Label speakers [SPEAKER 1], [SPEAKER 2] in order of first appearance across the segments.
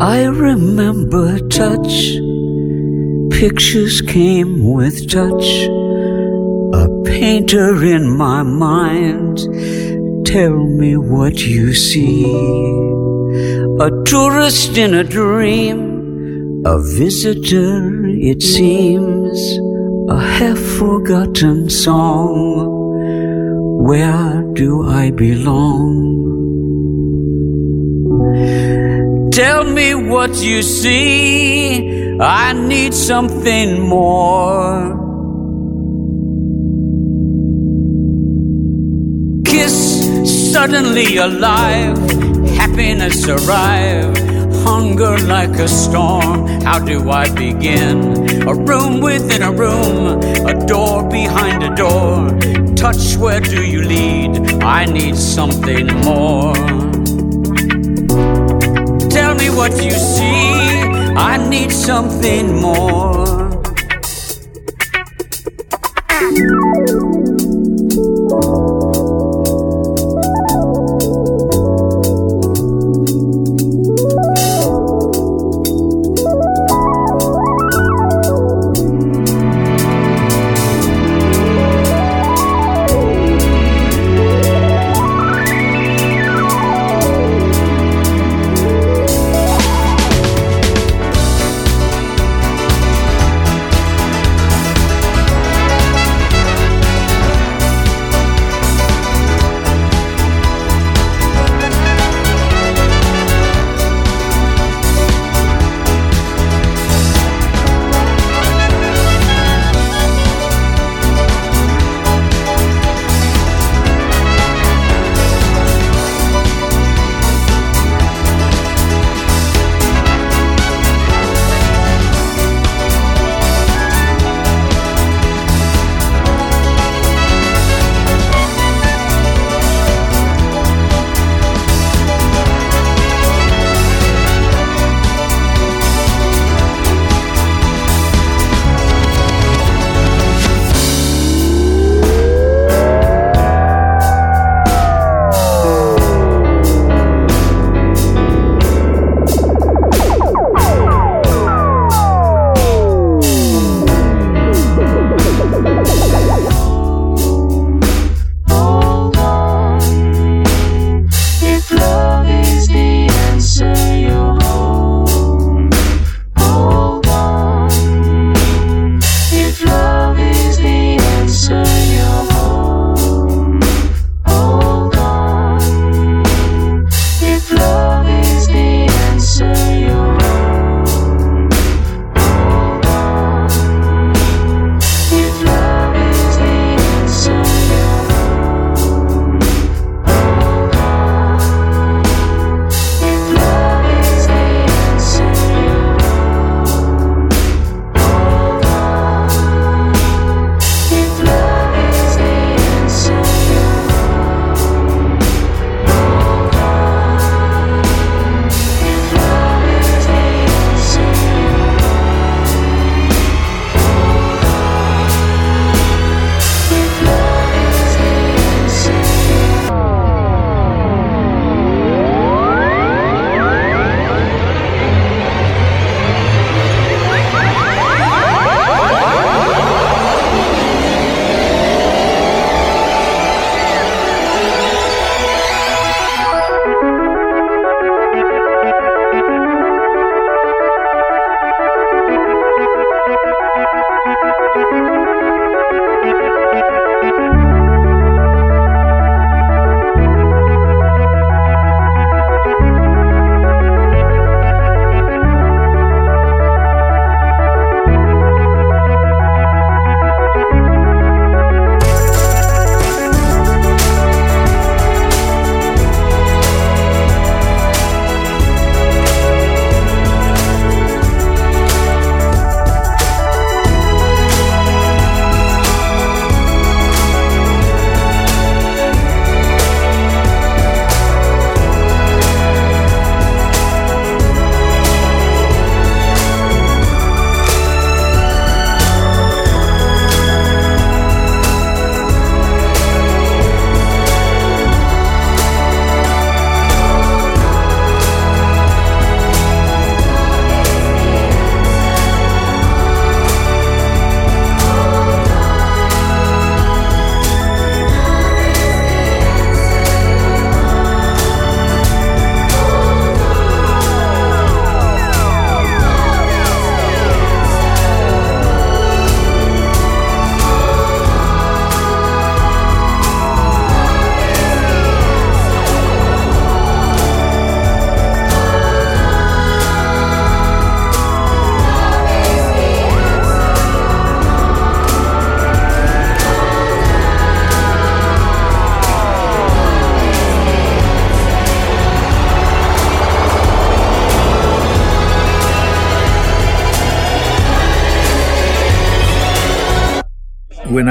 [SPEAKER 1] I remember touch. Pictures came with touch. A painter in my mind. Tell me what you see. A tourist in a dream. A visitor, it seems. A half forgotten song. Where do I belong? Me what you see. I need something more. Kiss suddenly alive. Happiness arrive. Hunger like a storm. How do I begin? A room within a room. A door behind a door. Touch, where do you lead? I need something more me what you see. I need something more.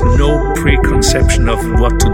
[SPEAKER 2] Was no preconception of what to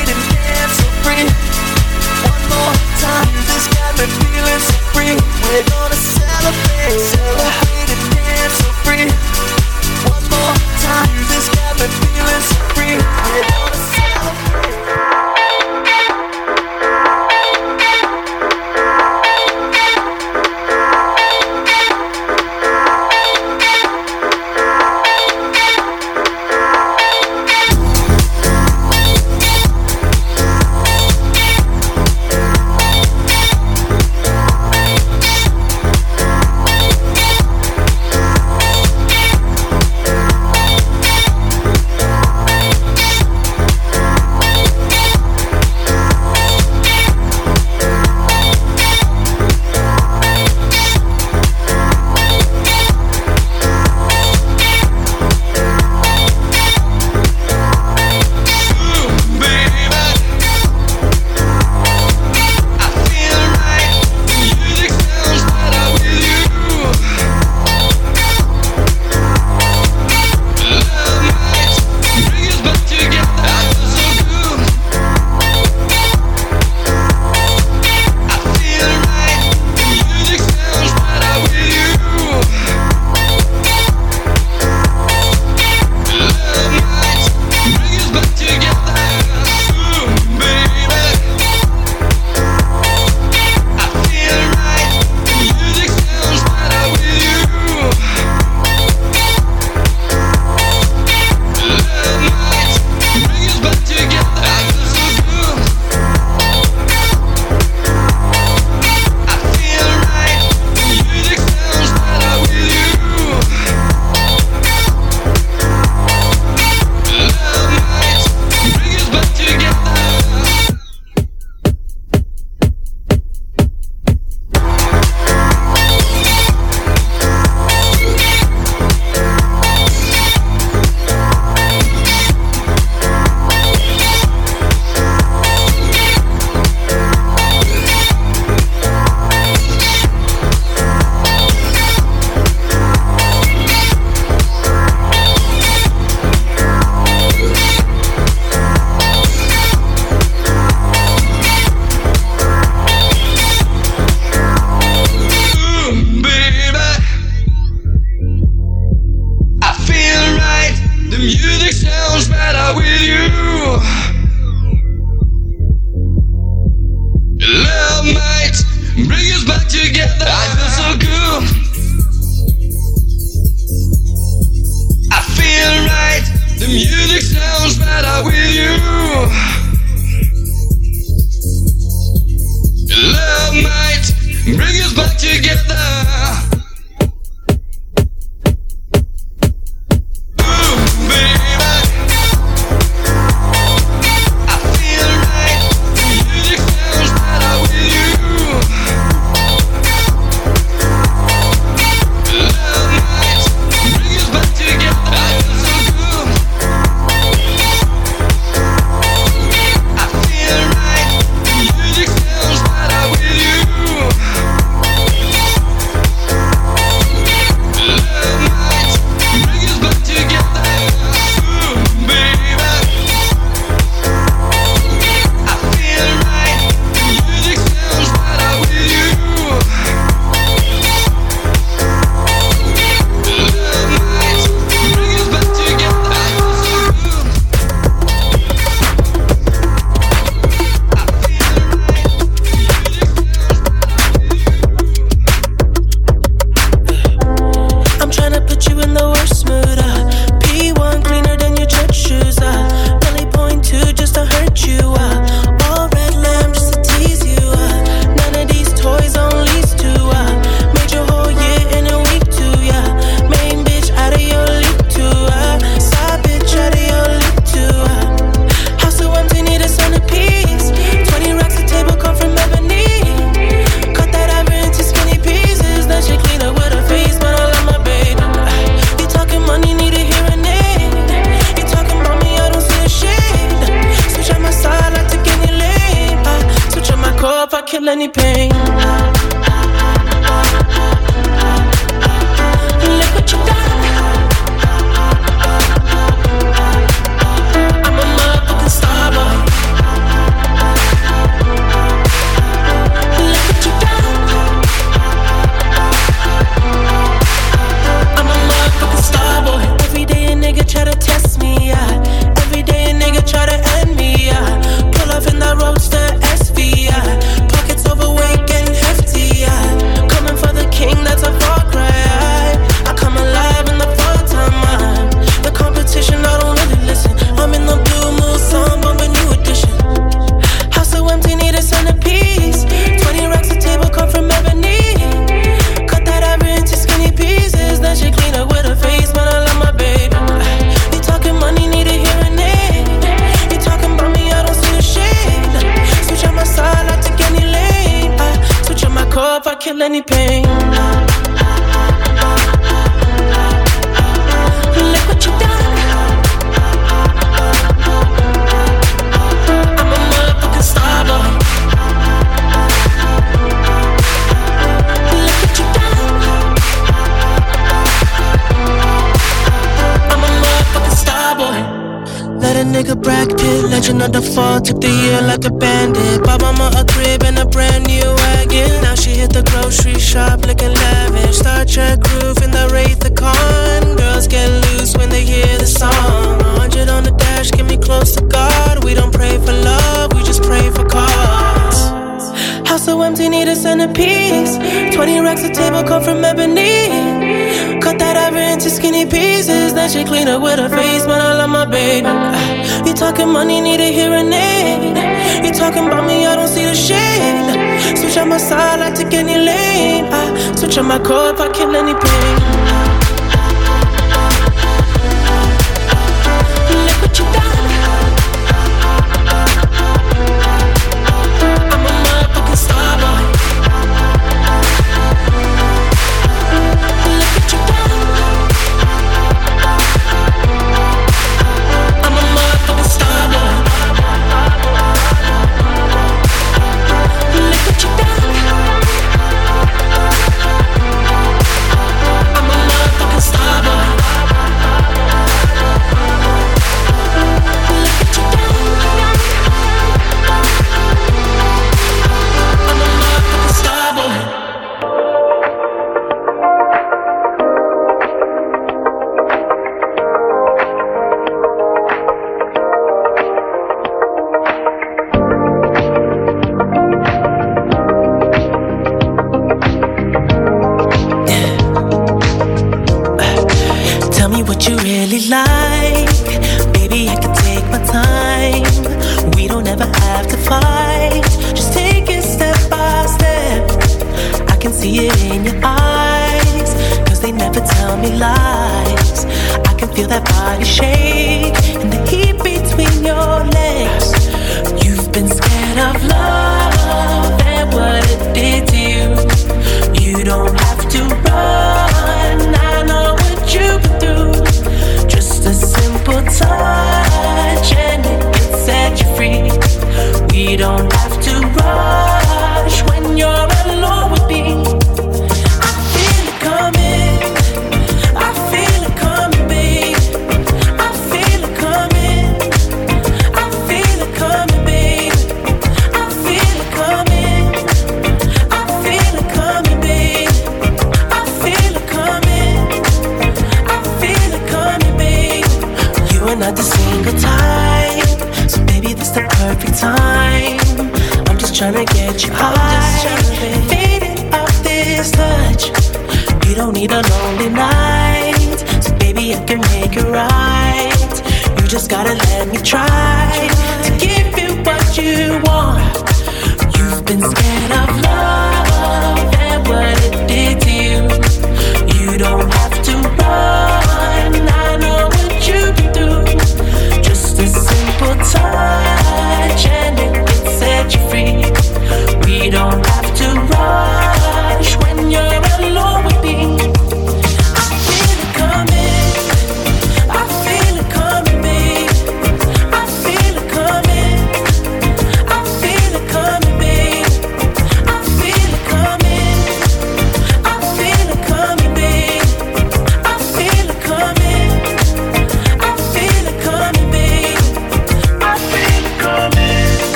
[SPEAKER 3] free. One more time, this got me feeling so free. We're gonna celebrate, celebrate
[SPEAKER 4] The
[SPEAKER 5] year like a bandit. Bought mama a crib and a brand new wagon. Now she
[SPEAKER 6] hit the grocery shop looking lavish. Star Trek groove in the Wraith the Con. Girls get loose when they hear the song. 100 on the dash, get me close to God. We don't pray for love, we just pray for
[SPEAKER 7] cars. House so empty, need a centerpiece. 20 racks of table, come from ebony. Cut that ever into skinny pieces. Then she clean up with her face, but I love my baby. Uh, you talking money, need a hearing aid. You talking about me, I don't see the shade. Switch on my side, I take any lane. I switch on my core if I kill any pain.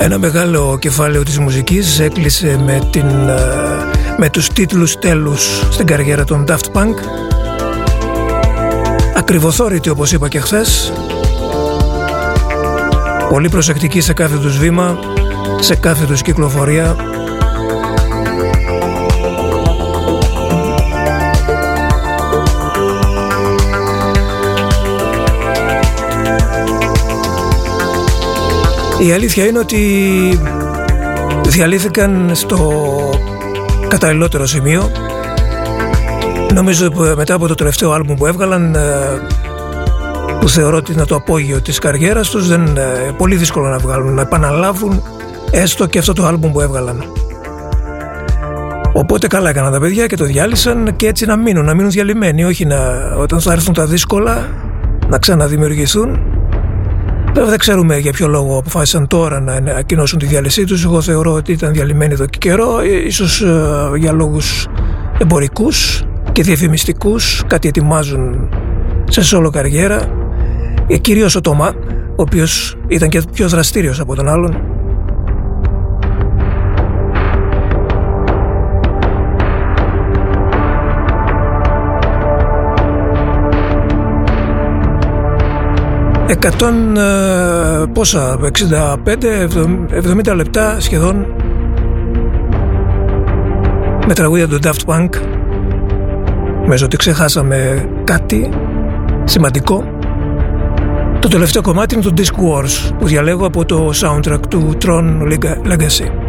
[SPEAKER 8] Ένα μεγάλο κεφάλαιο της μουσικής έκλεισε με, την, ε, με τους τίτλους τέλους στην καριέρα των Daft Punk. Ακριβοθόρητοι όπως είπα και χθες. Πολύ προσεκτικοί σε κάθε τους βήμα, σε κάθε τους κυκλοφορία. Η αλήθεια είναι ότι διαλύθηκαν στο καταλληλότερο σημείο. Νομίζω μετά από το τελευταίο άλμπουμ που έβγαλαν ε, που θεωρώ ότι είναι το απόγειο της καριέρας τους δεν είναι πολύ δύσκολο να βγάλουν, να επαναλάβουν έστω και αυτό το άλμπουμ που έβγαλαν. Οπότε καλά έκαναν τα παιδιά και το διάλυσαν και έτσι να μείνουν, να μείνουν διαλυμένοι, όχι να, όταν θα έρθουν τα δύσκολα να ξαναδημιουργηθούν Βέβαια δεν ξέρουμε για ποιο λόγο αποφάσισαν τώρα να ανακοινώσουν τη διάλυσή τους. Εγώ θεωρώ ότι ήταν διαλυμένοι εδώ και καιρό, ε, ίσως ε, για λόγους εμπορικούς και διαφημιστικούς. Κάτι ετοιμάζουν σε σόλο καριέρα. Ε, κυρίως ο Τόμα, ο οποίος ήταν και πιο δραστήριος από τον άλλον. Εκατόν ε, πόσα, 65, 70 λεπτά σχεδόν. Με τραγούδια του Daft Punk. Μέσα ότι ξεχάσαμε κάτι σημαντικό. Το τελευταίο κομμάτι είναι το Disc Wars που διαλέγω από το soundtrack του Tron Legacy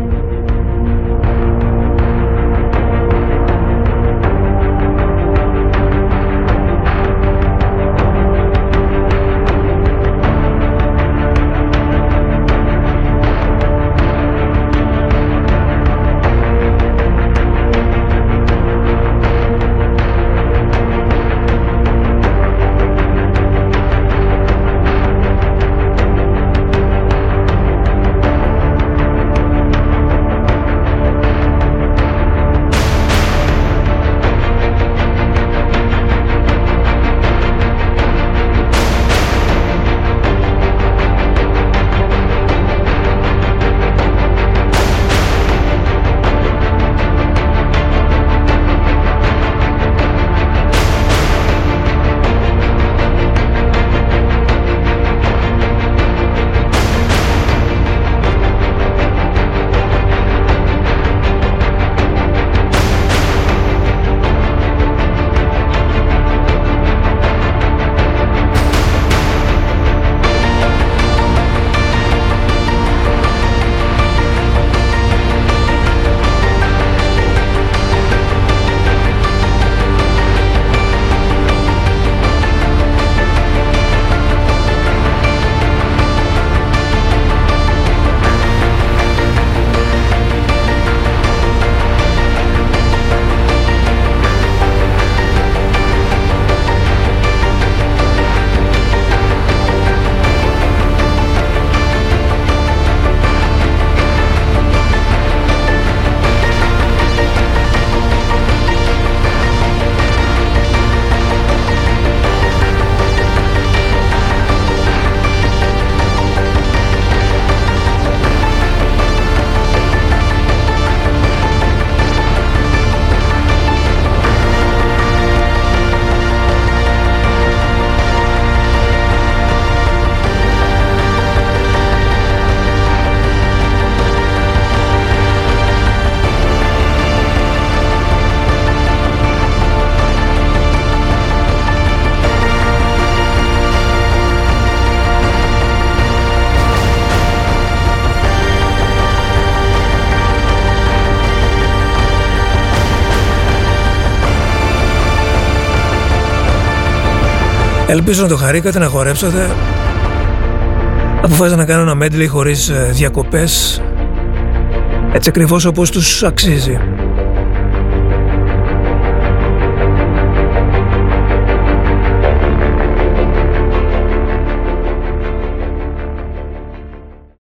[SPEAKER 8] Ελπίζω να το χαρήκατε, να χορέψατε. Αποφάσισα να κάνω ένα medley χωρίς ε, διακοπές. Έτσι ακριβώς όπως τους αξίζει.